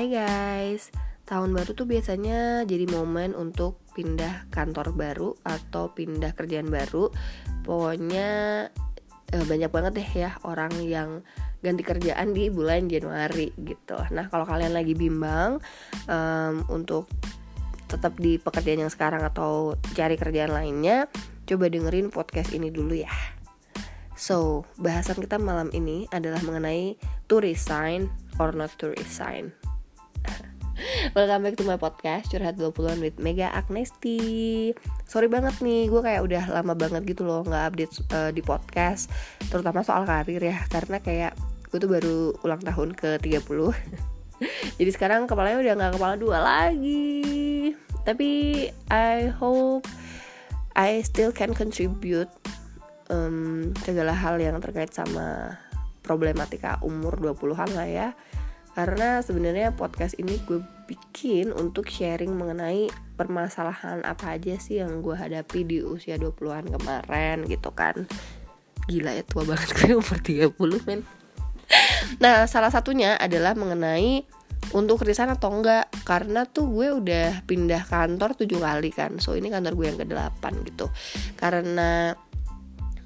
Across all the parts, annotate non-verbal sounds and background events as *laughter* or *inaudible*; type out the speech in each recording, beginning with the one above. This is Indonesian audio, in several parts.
Hai guys, tahun baru tuh biasanya jadi momen untuk pindah kantor baru atau pindah kerjaan baru. Pokoknya eh, banyak banget deh ya orang yang ganti kerjaan di bulan Januari gitu. Nah kalau kalian lagi bimbang um, untuk tetap di pekerjaan yang sekarang atau cari kerjaan lainnya, coba dengerin podcast ini dulu ya. So, bahasan kita malam ini adalah mengenai to resign or not to resign. Welcome back to my podcast Curhat 20an with Mega Agnesti. Sorry banget nih, gue kayak udah lama banget gitu loh Gak update uh, di podcast Terutama soal karir ya Karena kayak gue tuh baru ulang tahun ke 30 *laughs* Jadi sekarang kepalanya udah gak kepala dua lagi. Tapi I hope I still can contribute um, segala hal yang terkait sama problematika umur 20-an lah ya. Karena sebenarnya podcast ini gue bikin untuk sharing mengenai permasalahan apa aja sih yang gue hadapi di usia 20-an kemarin gitu kan. Gila ya tua banget gue umur 30 men. Nah salah satunya adalah mengenai untuk resign atau enggak. Karena tuh gue udah pindah kantor tujuh kali kan. So ini kantor gue yang ke delapan gitu. Karena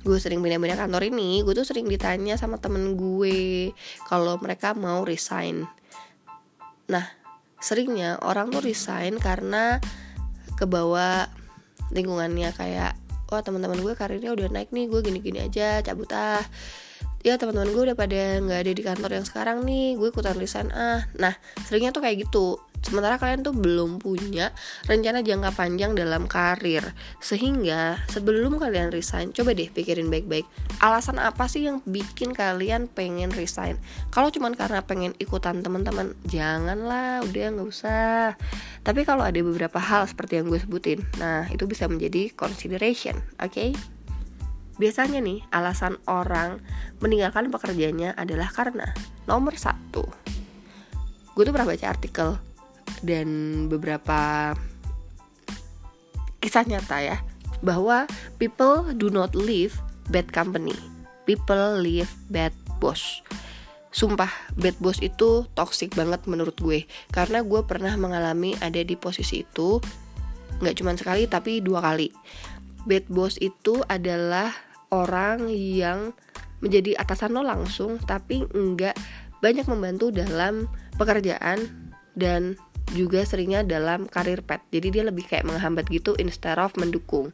gue sering pindah-pindah kantor ini gue tuh sering ditanya sama temen gue kalau mereka mau resign. Nah seringnya orang tuh resign karena kebawa lingkungannya kayak wah teman-teman gue karirnya udah naik nih gue gini-gini aja cabut ah. Ya teman-teman gue udah pada nggak ada di kantor yang sekarang nih gue ikutan resign ah. Nah seringnya tuh kayak gitu Sementara kalian tuh belum punya rencana jangka panjang dalam karir. Sehingga sebelum kalian resign, coba deh pikirin baik-baik. Alasan apa sih yang bikin kalian pengen resign? Kalau cuma karena pengen ikutan teman-teman, janganlah, udah nggak usah. Tapi kalau ada beberapa hal seperti yang gue sebutin, nah itu bisa menjadi consideration, oke? Okay? Biasanya nih, alasan orang meninggalkan pekerjaannya adalah karena nomor satu, gue tuh pernah baca artikel dan beberapa kisah nyata ya bahwa people do not leave bad company. People leave bad boss. Sumpah bad boss itu toxic banget menurut gue. Karena gue pernah mengalami ada di posisi itu nggak cuma sekali tapi dua kali. Bad boss itu adalah orang yang menjadi atasan lo langsung tapi nggak banyak membantu dalam pekerjaan dan juga seringnya dalam karir pet. Jadi dia lebih kayak menghambat gitu instead of mendukung.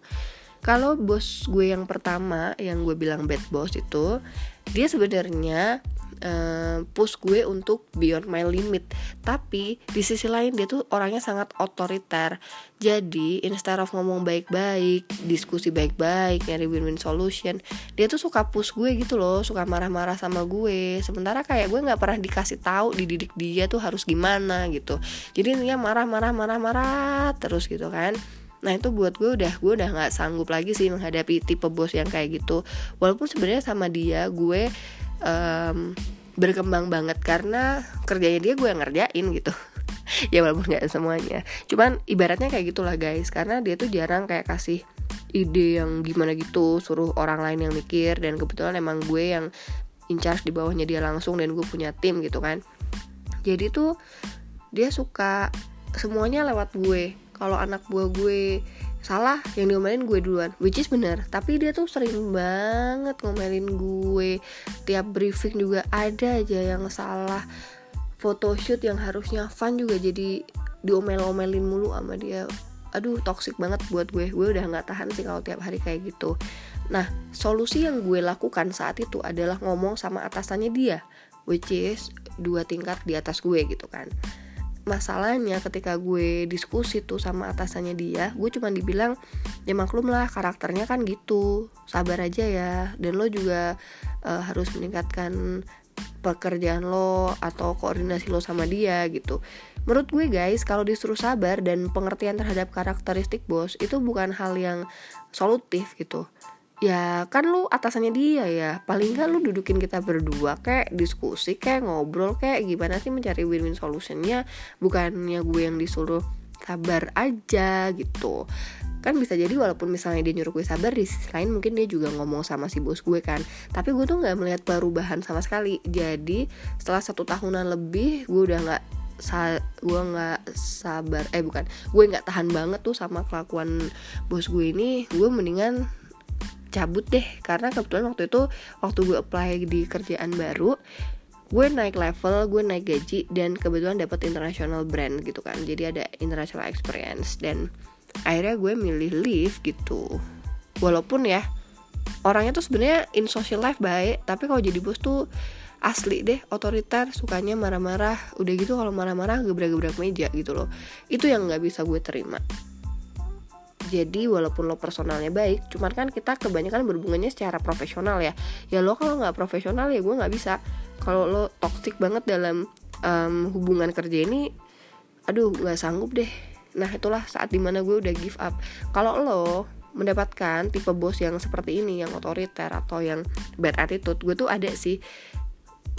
Kalau bos gue yang pertama yang gue bilang bad boss itu dia sebenarnya uh, push gue untuk beyond my limit. Tapi di sisi lain dia tuh orangnya sangat otoriter. Jadi instead of ngomong baik-baik diskusi baik-baik nyari win-win solution dia tuh suka push gue gitu loh suka marah-marah sama gue. Sementara kayak gue nggak pernah dikasih tahu dididik dia tuh harus gimana gitu. Jadi dia marah-marah marah-marah terus gitu kan. Nah itu buat gue udah gue udah nggak sanggup lagi sih menghadapi tipe bos yang kayak gitu. Walaupun sebenarnya sama dia gue um, berkembang banget karena kerjanya dia gue yang ngerjain gitu. *laughs* Ya walaupun nggak semuanya. Cuman ibaratnya kayak gitulah guys. Karena dia tuh jarang kayak kasih ide yang gimana gitu suruh orang lain yang mikir dan kebetulan emang gue yang in charge di bawahnya dia langsung dan gue punya tim gitu kan. Jadi tuh dia suka semuanya lewat gue. Kalau anak buah gue salah yang diomelin gue duluan. Which is bener. Tapi dia tuh sering banget ngomelin gue. Tiap briefing juga ada aja yang salah. Photoshoot yang harusnya fun juga. Jadi diomel-omelin mulu sama dia. Aduh toxic banget buat gue. Gue udah nggak tahan sih kalau tiap hari kayak gitu. Nah solusi yang gue lakukan saat itu adalah ngomong sama atasannya dia. Which is dua tingkat di atas gue gitu kan masalahnya ketika gue diskusi tuh sama atasannya dia gue cuma dibilang ya maklum lah karakternya kan gitu sabar aja ya. Dan lo juga uh, harus meningkatkan pekerjaan lo atau koordinasi lo sama dia gitu. Menurut gue guys kalau disuruh sabar dan pengertian terhadap karakteristik bos itu bukan hal yang solutif gitu ya kan lu atasannya dia ya. Paling nggak lu dudukin kita berdua kayak diskusi kayak ngobrol kayak gimana sih mencari win-win solutionnya? Bukannya gue yang disuruh sabar aja gitu. Kan bisa jadi walaupun misalnya dia nyuruh gue sabar di sisi lain mungkin dia juga ngomong sama si bos gue kan. Tapi gue tuh nggak melihat perubahan sama sekali. Jadi setelah satu tahunan lebih gue udah nggak sa gue nggak sabar eh bukan gue nggak tahan banget tuh sama kelakuan bos gue ini. Gue mendingan cabut deh. Karena kebetulan waktu itu waktu gue apply di kerjaan baru gue naik level, gue naik gaji dan kebetulan dapat international brand gitu kan. Jadi ada international experience. Dan akhirnya gue milih leave gitu. Walaupun ya orangnya tuh sebenarnya in social life baik, tapi kalau jadi bos tuh asli deh otoriter sukanya marah-marah. Udah gitu kalau marah-marah gebrak-gebrak meja gitu loh. Itu yang nggak bisa gue terima jadi walaupun lo personalnya baik cuman kan kita kebanyakan berhubungannya secara profesional ya. Ya lo kalau nggak profesional ya gue nggak bisa. Kalau lo toxic banget dalam um, hubungan kerja ini aduh nggak sanggup deh. Nah itulah saat di mana gue udah give up. Kalau lo mendapatkan tipe bos yang seperti ini yang otoriter atau yang bad attitude gue tuh ada sih.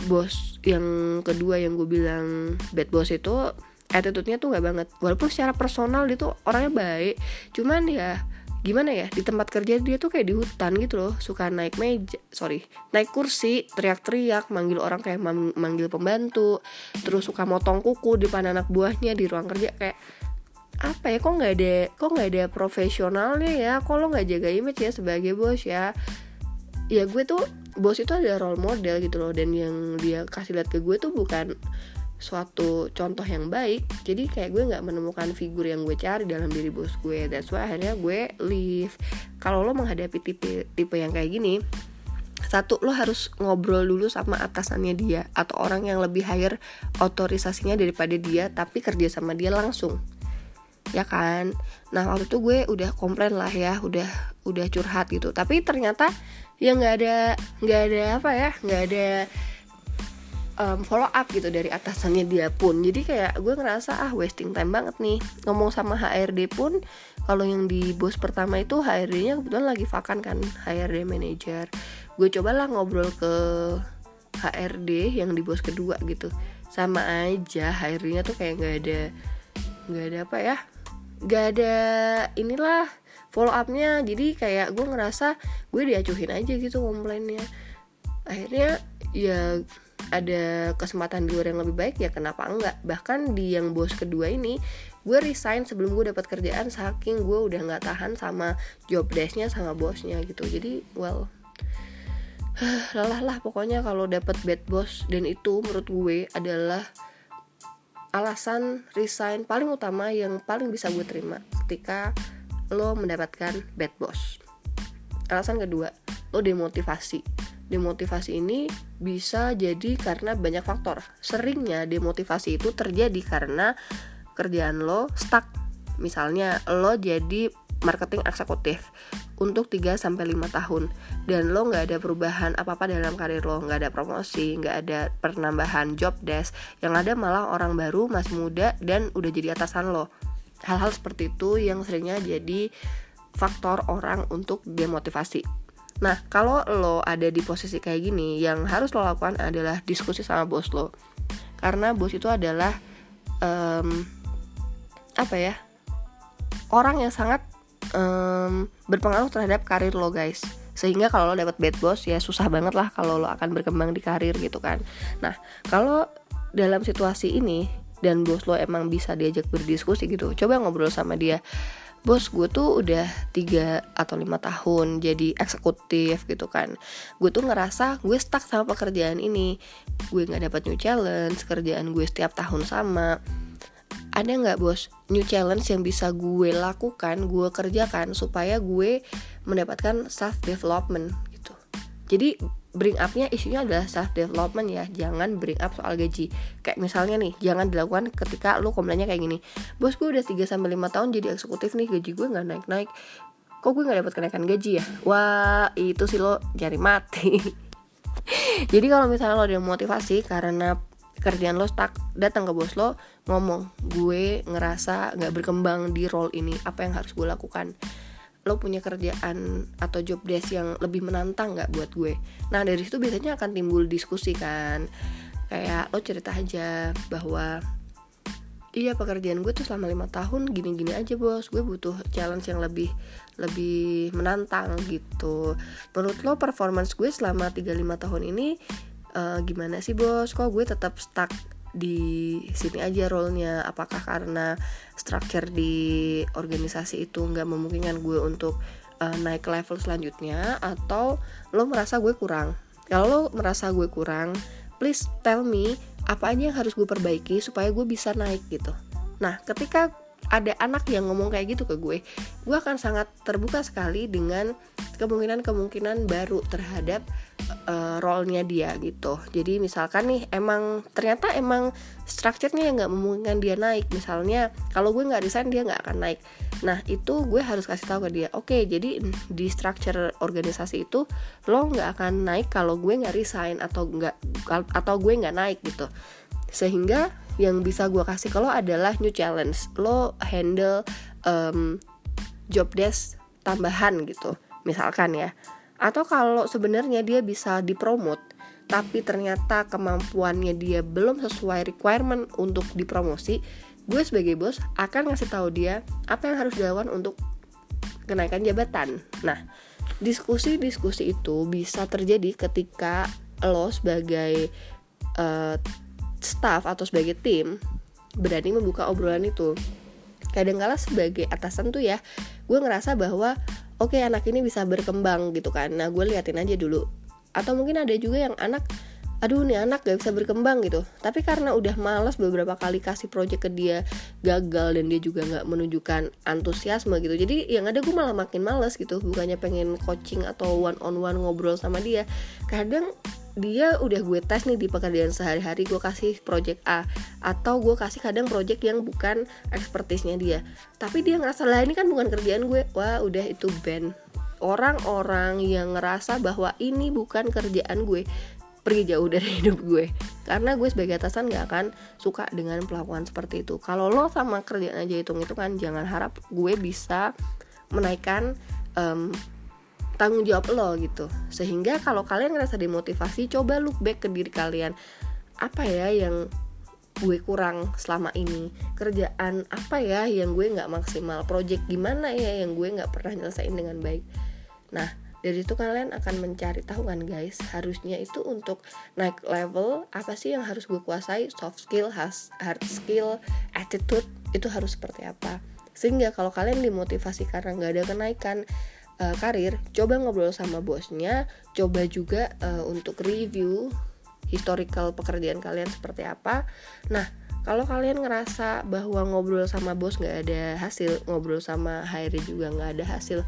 Bos yang kedua yang gue bilang bad boss itu attitude-nya tuh nggak banget. Walaupun secara personal dia tuh orangnya baik cuman ya gimana ya di tempat kerja dia tuh kayak di hutan gitu loh. Suka naik meja sorry naik kursi teriak-teriak manggil orang kayak manggil pembantu terus suka motong kuku di depan anak buahnya di ruang kerja kayak apa ya kok nggak ada kok nggak ada profesionalnya ya? Lo nggak jaga image ya sebagai bos ya? Ya gue tuh bos itu ada role model gitu loh. Dan yang dia kasih lihat ke gue tuh bukan suatu contoh yang baik jadi kayak gue nggak menemukan figur yang gue cari dalam diri bos gue. That's why akhirnya gue leave. Kalau lo menghadapi tipe tipe yang kayak gini satu lo harus ngobrol dulu sama atasannya dia atau orang yang lebih higher otorisasinya daripada dia tapi kerja sama dia langsung. Ya kan? Nah waktu itu gue udah komplain lah ya udah udah curhat gitu. Tapi ternyata ya nggak ada nggak ada apa ya nggak ada um, follow up gitu dari atasannya dia pun. Jadi kayak gue ngerasa ah wasting time banget nih. Ngomong sama HRD pun kalau yang di bos pertama itu HRD-nya kebetulan lagi vakan kan HRD manager. Gue cobalah ngobrol ke HRD yang di bos kedua gitu. Sama aja HRD-nya tuh kayak nggak ada nggak ada apa ya nggak ada inilah follow upnya. Jadi kayak gue ngerasa gue diacuhin aja gitu komplainnya. Akhirnya ya ada kesempatan di luar yang lebih baik ya kenapa enggak? Bahkan di yang bos kedua ini gue resign sebelum gue dapat kerjaan saking gue udah nggak tahan sama job desknya sama bosnya gitu. Jadi well lelah lah pokoknya kalau dapat bad boss. Dan itu menurut gue adalah alasan resign paling utama yang paling bisa gue terima ketika lo mendapatkan bad boss. Alasan kedua lo demotivasi demotivasi ini bisa jadi karena banyak faktor. Seringnya demotivasi itu terjadi karena kerjaan lo stuck. Misalnya lo jadi marketing eksekutif untuk 3 sampai 5 tahun dan lo nggak ada perubahan apa-apa dalam karir lo, nggak ada promosi, nggak ada penambahan job desk, yang ada malah orang baru masih muda dan udah jadi atasan lo. Hal-hal seperti itu yang seringnya jadi faktor orang untuk demotivasi nah kalau lo ada di posisi kayak gini yang harus lo lakukan adalah diskusi sama bos lo. Karena bos itu adalah um, apa ya orang yang sangat um, berpengaruh terhadap karir lo guys. Sehingga kalau lo dapat bad boss ya susah banget lah kalau lo akan berkembang di karir gitu kan. Nah kalau dalam situasi ini dan bos lo emang bisa diajak berdiskusi gitu coba ngobrol sama dia bos gue tuh udah tiga atau lima tahun jadi eksekutif gitu kan. Gue tuh ngerasa gue stuck sama pekerjaan ini. Gue nggak dapat new challenge kerjaan gue setiap tahun sama. Ada nggak bos new challenge yang bisa gue lakukan gue kerjakan supaya gue mendapatkan self development gitu? Jadi bring upnya isunya adalah self development ya. Jangan bring up soal gaji. Kayak misalnya nih jangan dilakukan ketika lo komplainnya kayak gini. Bos gue udah 3 sampai lima tahun jadi eksekutif nih gaji gue nggak naik naik kok gue nggak dapat kenaikan gaji ya? Wah itu sih lo cari mati. *laughs* Jadi kalau misalnya lo ada motivasi karena kerjaan lo stuck datang ke bos lo ngomong gue ngerasa nggak berkembang di role ini. Apa yang harus gue lakukan lo punya kerjaan atau job desk yang lebih menantang nggak buat gue? Nah dari situ biasanya akan timbul diskusi kan. Kayak lo cerita aja bahwa iya pekerjaan gue tuh selama lima tahun gini-gini aja bos. Gue butuh challenge yang lebih lebih menantang gitu. Menurut lo performance gue selama 35 tahun ini uh, gimana sih bos? Kok gue tetap stuck di sini aja role-nya. Apakah karena structure di organisasi itu nggak memungkinkan gue untuk uh, naik level selanjutnya atau lo merasa gue kurang? Kalau lo merasa gue kurang please tell me apa aja yang harus gue perbaiki supaya gue bisa naik gitu. Nah ketika ada anak yang ngomong kayak gitu ke gue gue akan sangat terbuka sekali dengan kemungkinan-kemungkinan baru terhadap uh, role-nya dia gitu. Jadi misalkan nih emang ternyata emang strukturnya yang nggak memungkinkan dia naik. Misalnya kalau gue nggak resign dia nggak akan naik. Nah itu gue harus kasih tahu ke dia oke okay, jadi di structure organisasi itu lo nggak akan naik kalau gue nggak resign atau nggak atau gue nggak naik gitu sehingga yang bisa gue kasih ke lo adalah new challenge. Lo handle um, job desk tambahan gitu misalkan ya. Atau kalau sebenarnya dia bisa dipromot tapi ternyata kemampuannya dia belum sesuai requirement untuk dipromosi gue sebagai bos akan ngasih tahu dia apa yang harus dilakukan untuk kenaikan jabatan. Nah diskusi-diskusi itu bisa terjadi ketika lo sebagai uh, staff atau sebagai tim berani membuka obrolan itu. Kadang-kala sebagai atasan tuh ya gue ngerasa bahwa oke okay, anak ini bisa berkembang gitu kan. Nah gue liatin aja dulu. Atau mungkin ada juga yang anak aduh nih anak gak bisa berkembang gitu. Tapi karena udah males beberapa kali kasih project ke dia gagal dan dia juga nggak menunjukkan antusiasme gitu. Jadi yang ada gue malah makin males gitu. Bukannya pengen coaching atau one on one ngobrol sama dia. Kadang dia udah gue tes nih di pekerjaan sehari-hari gue kasih project A. Atau gue kasih kadang project yang bukan ekspertisnya dia. Tapi dia ngerasa lah ini kan bukan kerjaan gue. Wah udah itu band. Orang-orang yang ngerasa bahwa ini bukan kerjaan gue pergi jauh dari *laughs* hidup gue. Karena gue sebagai atasan gak akan suka dengan pelakuan seperti itu. Kalau lo sama kerjaan aja hitung itu kan jangan harap gue bisa menaikkan um, tanggung jawab lo gitu. Sehingga kalau kalian ngerasa dimotivasi coba look back ke diri kalian. Apa ya yang gue kurang selama ini? Kerjaan apa ya yang gue nggak maksimal? Project gimana ya yang gue nggak pernah nyelesain dengan baik? Nah dari itu kalian akan mencari tahu kan guys harusnya itu untuk naik level apa sih yang harus gue kuasai? Soft skill hard skill attitude itu harus seperti apa? Sehingga kalau kalian dimotivasi karena nggak ada kenaikan uh, karir, coba ngobrol sama bosnya, coba juga uh, untuk review historical pekerjaan kalian seperti apa. Nah, kalau kalian ngerasa bahwa ngobrol sama bos nggak ada hasil, ngobrol sama HR juga nggak ada hasil,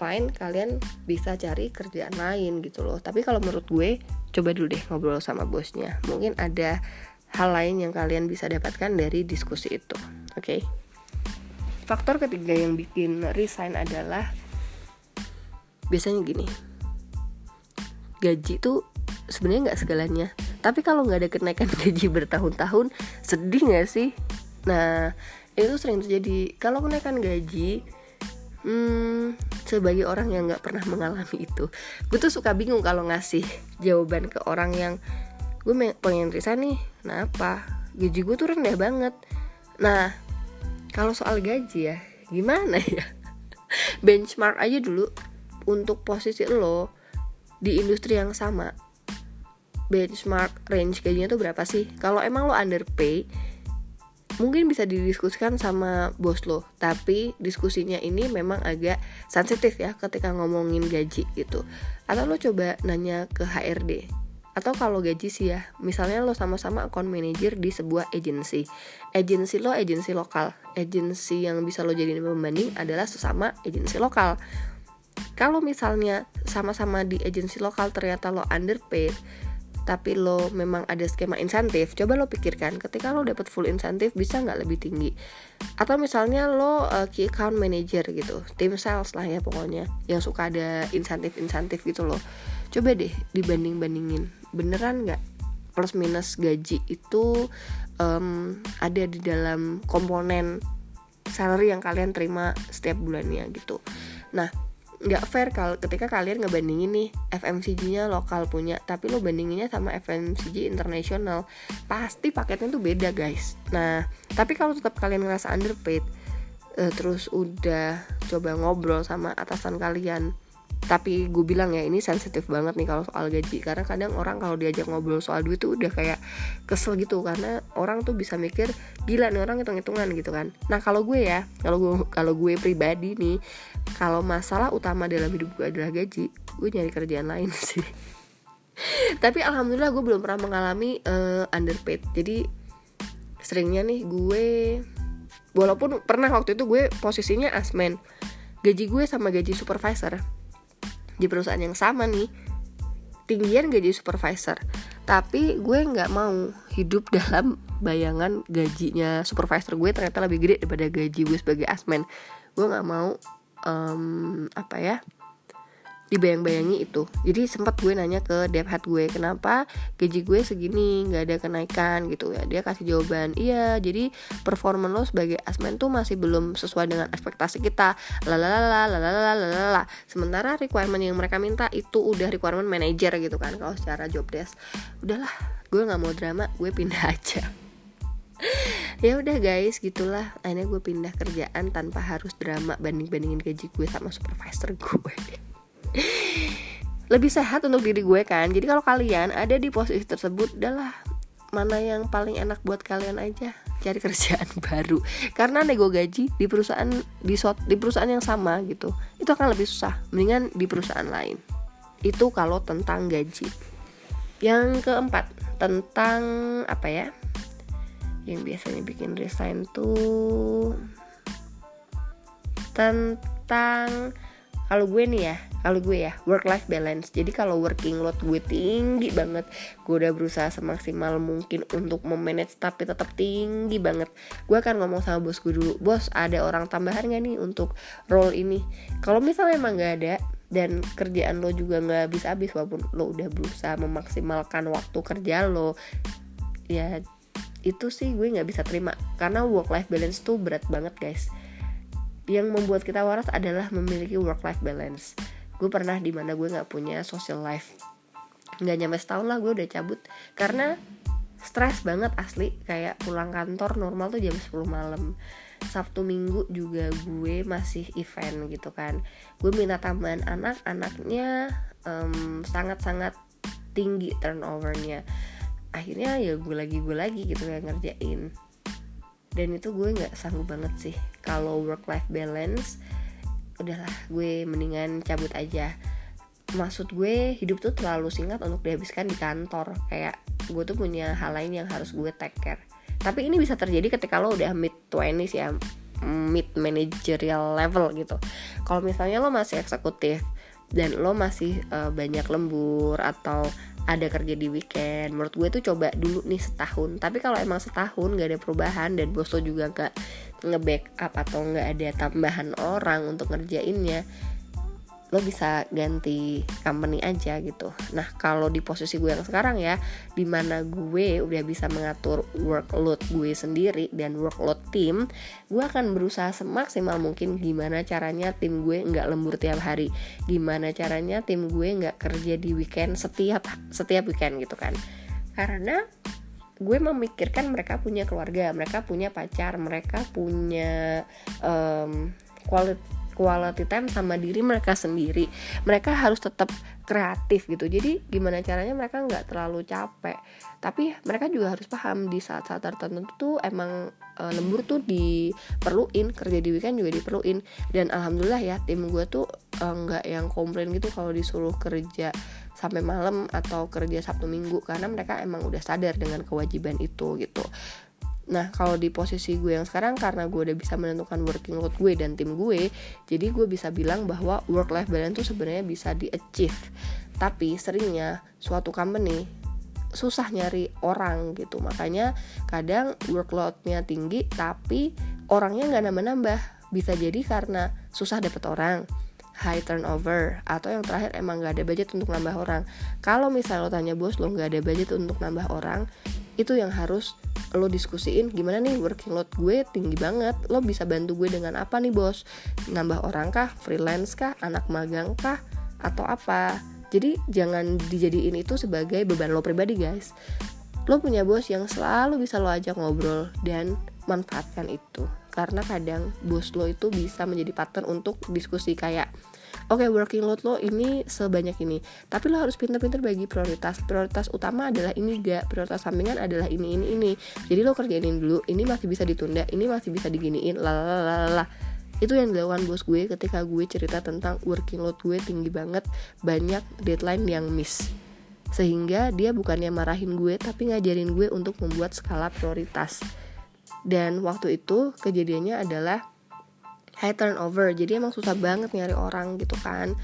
fine, kalian bisa cari kerjaan lain gitu loh. Tapi kalau menurut gue, coba dulu deh ngobrol sama bosnya. Mungkin ada hal lain yang kalian bisa dapatkan dari diskusi itu. Oke. Okay? Faktor ketiga yang bikin resign adalah biasanya gini. Gaji tuh sebenarnya nggak segalanya. Tapi kalau nggak ada kenaikan *laughs* gaji bertahun-tahun sedih nggak sih? Nah itu sering terjadi. Kalau kenaikan gaji hmm, sebagai orang yang nggak pernah mengalami itu gue tuh suka bingung kalau ngasih jawaban ke orang yang gue pengen resign nih nah apa? Gaji gue tuh rendah banget. Nah kalau soal gaji ya gimana ya? *laughs* Benchmark aja dulu untuk posisi lo di industri yang sama. Benchmark range gajinya tuh berapa sih? Kalau emang lo underpay mungkin bisa didiskusikan sama bos lo. Tapi diskusinya ini memang agak sensitif ya ketika ngomongin gaji gitu. Atau lo coba nanya ke HRD atau kalau gaji sih ya misalnya lo sama-sama account manager di sebuah agency. Agency lo agency lokal. Agency yang bisa lo jadiin pembanding adalah sesama agency lokal kalau misalnya sama-sama di agensi lokal ternyata lo underpaid tapi lo memang ada skema insentif coba lo pikirkan ketika lo dapet full insentif bisa nggak lebih tinggi? Atau misalnya lo uh, key account manager gitu tim sales lah ya pokoknya yang suka ada insentif insentif gitu loh coba deh dibanding bandingin beneran nggak? Plus minus gaji itu um, ada di dalam komponen salary yang kalian terima setiap bulannya gitu. Nah nggak fair kalau ketika kalian ngebandingin nih FMCG-nya lokal punya tapi lo bandinginnya sama FMCG internasional pasti paketnya tuh beda guys. Nah tapi kalau tetap kalian ngerasa underpaid uh, terus udah coba ngobrol sama atasan kalian tapi gue bilang ya ini sensitif banget nih kalau soal gaji. Karena kadang orang kalau diajak ngobrol soal duit tuh udah kayak kesel gitu. Karena orang tuh bisa mikir gila nih orang hitung hitungan gitu kan. Nah kalau gue ya kalau gue kalau gue pribadi nih kalau masalah utama dalam hidup gue adalah gaji gue nyari kerjaan lain *laughs* sih. Tapi alhamdulillah gue belum pernah mengalami uh, underpaid. Jadi seringnya nih gue walaupun pernah waktu itu gue posisinya asmen gaji gue sama gaji supervisor di perusahaan yang sama nih tinggian gaji supervisor. Tapi gue nggak mau hidup *laughs* dalam bayangan gajinya supervisor gue ternyata lebih gede daripada gaji gue sebagai asmen. Gue nggak mau um, apa ya dibayang-bayangi itu. Jadi sempat gue nanya ke dev head gue kenapa gaji gue segini? Nggak ada kenaikan gitu ya. Dia kasih jawaban iya jadi performa lo sebagai asmen tuh masih belum sesuai dengan ekspektasi kita. Lalalala lalalala sementara requirement yang mereka minta itu udah requirement manager gitu kan kalau secara job desk. Udahlah gue nggak mau drama gue pindah *laughs* aja. Ya udah guys gitulah. Akhirnya gue pindah kerjaan tanpa harus drama banding bandingin gaji gue sama supervisor gue *laughs* lebih sehat untuk diri gue kan. Jadi kalau kalian ada di posisi tersebut adalah mana yang paling enak buat kalian aja. Cari *laughs* kerjaan baru. Karena nego gaji di perusahaan di, di perusahaan yang sama gitu itu akan lebih susah. Mendingan di perusahaan lain. Itu kalau tentang gaji. Yang keempat tentang apa ya? Yang biasanya bikin resign tuh tentang kalau gue nih ya kalau gue ya work life balance. Jadi kalau working load gue tinggi banget gue udah berusaha semaksimal mungkin untuk memanage tapi tetap tinggi banget. Gue akan ngomong sama bos gue dulu bos ada orang tambahan gak nih untuk role ini? Kalau misalnya emang gak ada dan kerjaan lo juga nggak habis-habis walaupun lo udah berusaha memaksimalkan waktu kerja lo ya itu sih gue nggak bisa terima. Karena work life balance tuh berat banget guys. Yang membuat kita waras adalah memiliki work life balance gue pernah di mana gue nggak punya social life. Nggak nyampe setahun lah gue udah cabut. Karena stres banget asli. Kayak pulang kantor normal tuh jam 10 malam. Sabtu Minggu juga gue masih event gitu kan. Gue minta tambahan anak anaknya um, sangat-sangat tinggi turnovernya. Akhirnya ya gue lagi gue lagi gitu ya ngerjain. Dan itu gue nggak sanggup banget sih. Kalau work life balance udahlah gue mendingan cabut aja. Maksud gue hidup tuh terlalu singkat untuk dihabiskan di kantor. Kayak gue tuh punya hal lain yang harus gue take care. Tapi ini bisa terjadi ketika lo udah mid 20s ya mid managerial level gitu. Kalau misalnya lo masih eksekutif dan lo masih uh, banyak lembur atau ada kerja di weekend. Menurut gue tuh coba dulu nih setahun. Tapi kalau emang setahun gak ada perubahan dan bos lo juga gak nge-backup atau nggak ada tambahan orang untuk ngerjainnya lo bisa ganti company aja gitu. Nah kalau di posisi gue yang sekarang ya di mana gue udah bisa mengatur workload gue sendiri dan workload tim gue akan berusaha semaksimal mungkin gimana caranya tim gue nggak lembur tiap hari. Gimana caranya tim gue nggak kerja di weekend setiap setiap weekend gitu kan. Karena gue memikirkan mereka punya keluarga mereka punya pacar mereka punya um, quality quality time sama diri mereka sendiri. Mereka harus tetap kreatif gitu. Jadi gimana caranya mereka nggak terlalu capek. Tapi mereka juga harus paham di saat-saat tertentu tuh emang e, lembur tuh diperluin kerja di weekend juga diperluin. Dan alhamdulillah ya tim gue tuh e, nggak yang komplain gitu kalau disuruh kerja sampai malam atau kerja Sabtu Minggu. Karena mereka emang udah sadar dengan kewajiban itu gitu Nah kalau di posisi gue yang sekarang karena gue udah bisa menentukan working load gue dan tim gue Jadi gue bisa bilang bahwa work life balance itu sebenarnya bisa di achieve Tapi seringnya suatu company susah nyari orang gitu. Makanya kadang workloadnya tinggi tapi orangnya nggak nambah-nambah. Bisa jadi karena susah dapet orang high turnover atau yang terakhir emang gak ada budget untuk nambah orang. Kalau misalnya lo tanya bos lo gak ada budget untuk nambah orang itu yang harus lo diskusiin gimana nih working load gue tinggi banget lo bisa bantu gue dengan apa nih bos? Nambah orang kah? Freelance kah? Anak magang kah? Atau apa? Jadi jangan dijadiin itu sebagai beban lo pribadi guys. Lo punya bos yang selalu bisa lo ajak ngobrol dan manfaatkan itu. Karena kadang bos lo itu bisa menjadi partner untuk diskusi kayak oke okay, working load lo ini sebanyak ini. Tapi lo harus pinter-pinter bagi prioritas. Prioritas utama adalah ini gak prioritas sampingan adalah ini ini ini. Jadi lo kerjain dulu. Ini masih bisa ditunda. Ini masih bisa diginiin. Lalalala itu yang dilakukan bos gue ketika gue cerita tentang working load gue tinggi banget. Banyak deadline yang miss. Sehingga dia bukannya marahin gue tapi ngajarin gue untuk membuat skala prioritas. Dan waktu itu kejadiannya adalah high turnover. Jadi emang susah banget nyari orang gitu kan.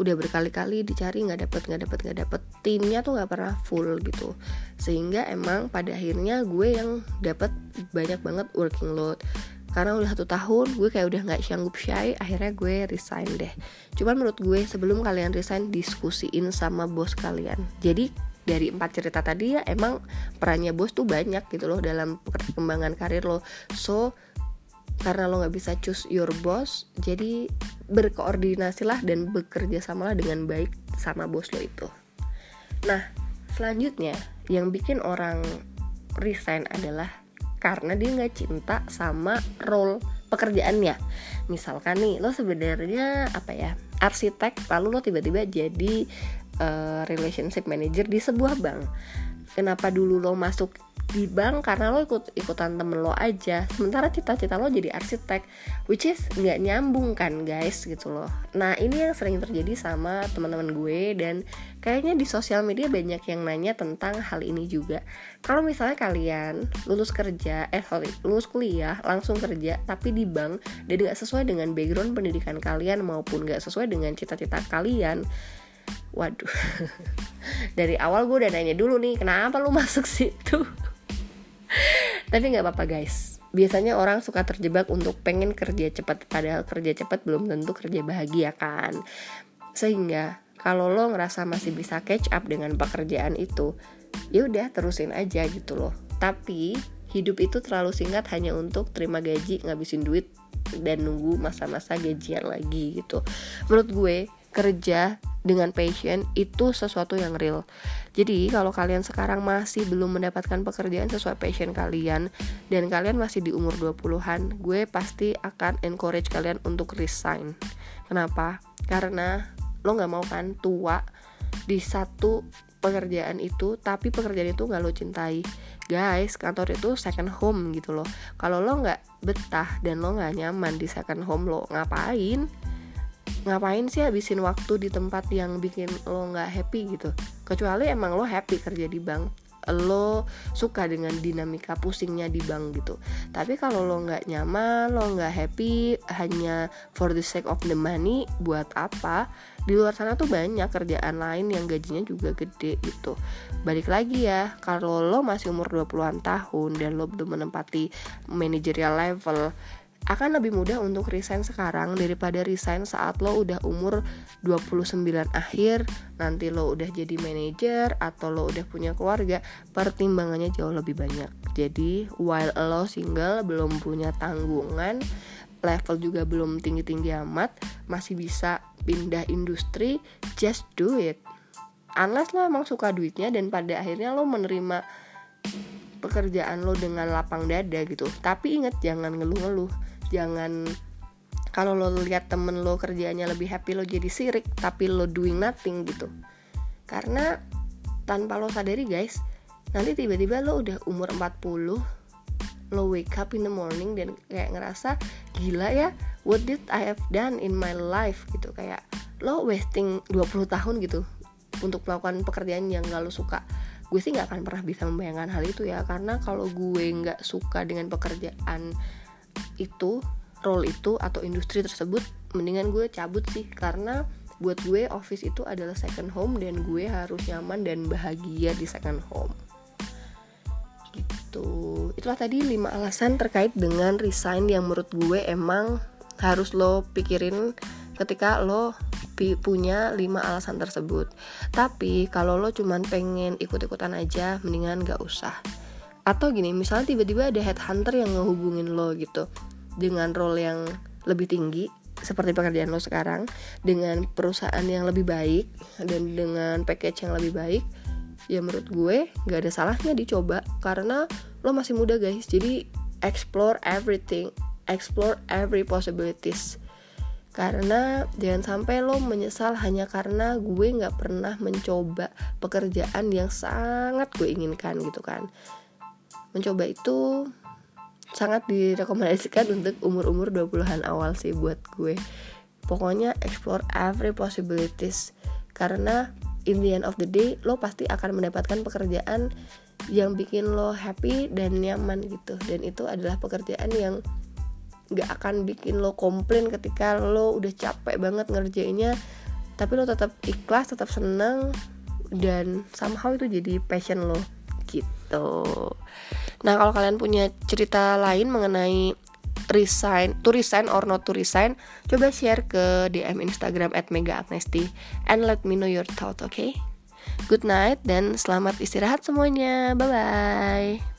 Udah berkali-kali dicari nggak dapet nggak dapet nggak dapet. Timnya tuh nggak pernah full gitu. Sehingga emang pada akhirnya gue yang dapet banyak banget working load. Karena udah satu tahun gue kayak udah nggak sanggup shy akhirnya gue resign deh. Cuman menurut gue sebelum kalian resign diskusiin sama bos kalian. Jadi dari empat cerita tadi ya emang perannya bos tuh banyak gitu loh dalam perkembangan karir lo. So karena lo nggak bisa choose your boss jadi berkoordinasilah dan bekerja samalah dengan baik sama bos lo itu. Nah selanjutnya yang bikin orang resign adalah karena dia nggak cinta sama role pekerjaannya. Misalkan nih lo sebenarnya apa ya arsitek lalu lo tiba-tiba jadi uh, relationship manager di sebuah bank. Kenapa dulu lo masuk di bank karena lo ikut ikutan temen lo aja. Sementara cita-cita lo jadi arsitek which is nggak nyambung kan guys gitu loh. Nah ini yang sering terjadi sama teman-teman gue dan kayaknya di sosial media banyak yang nanya tentang hal ini juga. Kalau misalnya kalian lulus kerja eh sorry lulus kuliah langsung kerja tapi di bank dan nggak sesuai dengan background pendidikan kalian maupun nggak sesuai dengan cita-cita kalian waduh. *laughs* Dari awal gue udah nanya dulu nih kenapa lu masuk situ tapi nggak apa-apa guys. Biasanya orang suka terjebak untuk pengen kerja cepat padahal kerja cepat belum tentu kerja bahagia kan? Sehingga kalau lo ngerasa masih bisa catch up dengan pekerjaan itu ya udah terusin aja gitu loh. Tapi hidup itu terlalu singkat hanya untuk terima gaji ngabisin duit dan nunggu masa-masa gajian lagi gitu. Menurut gue kerja dengan passion itu sesuatu yang real. Jadi kalau kalian sekarang masih belum mendapatkan pekerjaan sesuai passion kalian dan kalian masih di umur 20-an, gue pasti akan encourage kalian untuk resign. Kenapa? Karena lo gak mau kan tua di satu pekerjaan itu tapi pekerjaan itu gak lo cintai guys kantor itu second home gitu loh kalau lo nggak betah dan lo nggak nyaman di second home lo ngapain ngapain sih habisin waktu di tempat yang bikin lo nggak happy gitu? Kecuali emang lo happy kerja di bank. Lo suka dengan dinamika pusingnya di bank gitu. Tapi kalau lo nggak nyaman lo nggak happy hanya for the sake of the money buat apa? Di luar sana tuh banyak kerjaan lain yang gajinya juga gede gitu. Balik lagi ya kalau lo masih umur 20-an tahun dan lo belum menempati managerial level akan lebih mudah untuk resign sekarang daripada resign saat lo udah umur 29 akhir nanti lo udah jadi manajer atau lo udah punya keluarga pertimbangannya jauh lebih banyak. Jadi while lo single belum punya tanggungan level juga belum tinggi-tinggi amat masih bisa pindah industri just do it. Unless lo emang suka duitnya dan pada akhirnya lo menerima pekerjaan lo dengan lapang dada gitu. Tapi inget jangan ngeluh-ngeluh jangan kalau lo lihat temen lo kerjanya lebih happy lo jadi sirik tapi lo doing nothing gitu. Karena tanpa lo sadari guys nanti tiba-tiba lo udah umur 40 lo wake up in the morning dan kayak ngerasa gila ya what did I have done in my life? Gitu kayak lo wasting 20 tahun gitu untuk melakukan pekerjaan yang gak lo suka. Gue sih nggak akan pernah bisa membayangkan hal itu ya karena kalau gue nggak suka dengan pekerjaan itu role itu atau industri tersebut mendingan gue cabut sih. Karena buat gue office itu adalah second home dan gue harus nyaman dan bahagia di second home. Gitu. Itulah tadi 5 alasan terkait dengan resign yang menurut gue emang harus lo pikirin ketika lo punya 5 alasan tersebut. Tapi kalau lo cuman pengen ikut-ikutan aja mendingan gak usah atau gini misalnya tiba-tiba ada headhunter yang ngehubungin lo gitu dengan role yang lebih tinggi seperti pekerjaan lo sekarang dengan perusahaan yang lebih baik dan dengan package yang lebih baik ya menurut gue nggak ada salahnya dicoba karena lo masih muda guys. Jadi explore everything explore every possibilities. Karena jangan sampai lo menyesal hanya karena gue nggak pernah mencoba pekerjaan yang sangat gue inginkan gitu kan mencoba itu sangat direkomendasikan untuk umur-umur 20-an awal sih buat gue. Pokoknya explore every possibilities. Karena in the end of the day lo pasti akan mendapatkan pekerjaan yang bikin lo happy dan nyaman gitu. Dan itu adalah pekerjaan yang gak akan bikin lo komplain ketika lo udah capek banget ngerjainnya. Tapi lo tetap ikhlas tetap seneng dan somehow itu jadi passion lo gitu. Nah kalau kalian punya cerita lain mengenai resign to resign or not to resign coba share ke DM Instagram at Mega Agnesti and let me know your thought oke okay? good night dan selamat istirahat semuanya. Bye bye